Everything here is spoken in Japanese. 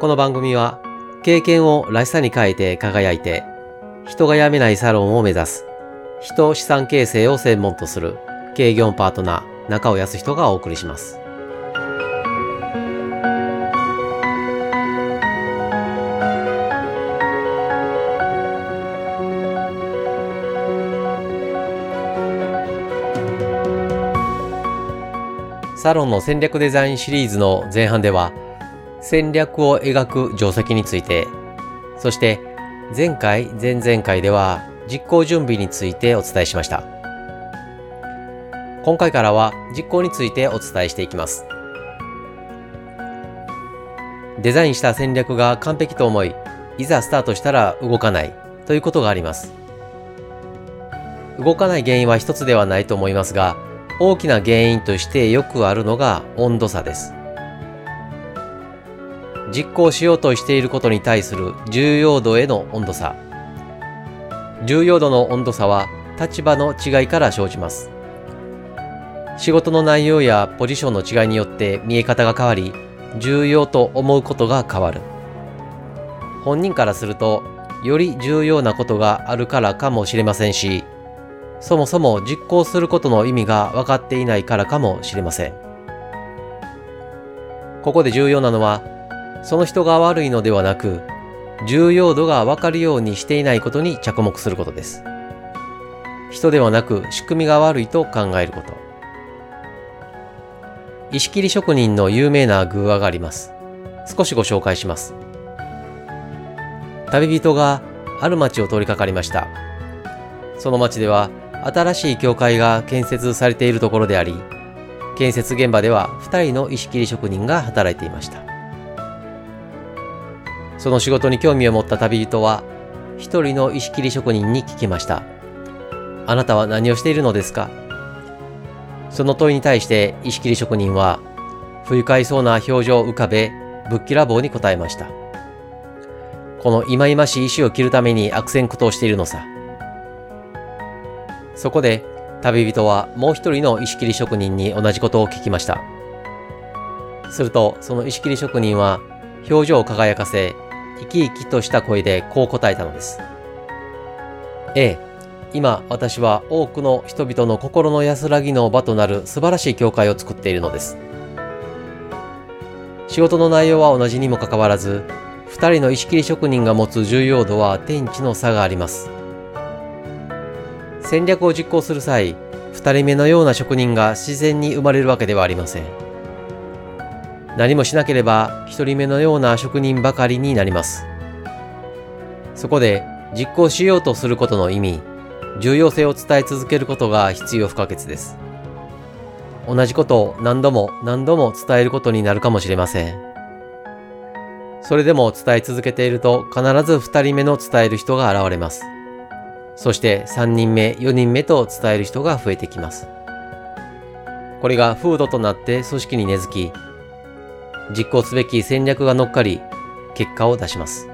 この番組は経験をらしさに変えて輝いて人が辞めないサロンを目指す人資産形成を専門とする経業パートナー中尾康人がお送りします。サロンの戦略デザインシリーズの前半では戦略を描く定石についてそして前回前々回では実行準備についてお伝えしました。今回からは実行についてお伝えしていきます。デザインした戦略が完璧と思いいざスタートしたら動かないということがあります。動かない原因は一つではないと思いますが大きな原因としてよくあるのが温度差です。実行しようとしていることに対する重要度への温度差。重要度の温度差は立場の違いから生じます。仕事の内容やポジションの違いによって見え方が変わり重要と思うことが変わる。本人からするとより重要なことがあるからかもしれませんしそもそも実行することの意味が分かっていないからかもしれません。ここで重要なのは、その人が悪いのではなく、重要度が分かるようにしていないことに着目することです。人ではなく仕組みが悪いと考えること。石切り職人の有名な偶話があります。少しご紹介します。旅人がある町を通りかかりました。その町では新しい教会が建設されているところであり、建設現場では2人の石切り職人が働いていました。その仕事に興味を持った旅人は、一人の石切り職人に聞きました。あなたは何をしているのですか？その問いに対して石切り職人は、不愉快そうな表情を浮かべ、ぶっきらぼうに答えました。この忌々しい石を切るために悪戦苦闘しているのさ。そこで旅人はもう一人の石切り職人に同じことを聞きました。するとその石切り職人は表情を輝かせ生き生きとした声でこう答えたのです。ええ、今私は多くの人々の心の安らぎの場となる素晴らしい教会を作っているのです。仕事の内容は同じにもかかわらず、二人の石切り職人が持つ重要度は天地の差があります。戦略を実行する際、二人目のような職人が自然に生まれるわけではありません。何もしなければ一人目のような職人ばかりになります。そこで実行しようとすることの意味、重要性を伝え続けることが必要不可欠です。同じことを何度も何度も伝えることになるかもしれません。それでも伝え続けていると必ず二人目の伝える人が現れます。そして3人目、4人目と伝える人が増えてきます。これが風土となって組織に根付き、実行すべき戦略が乗っかり、結果を出します。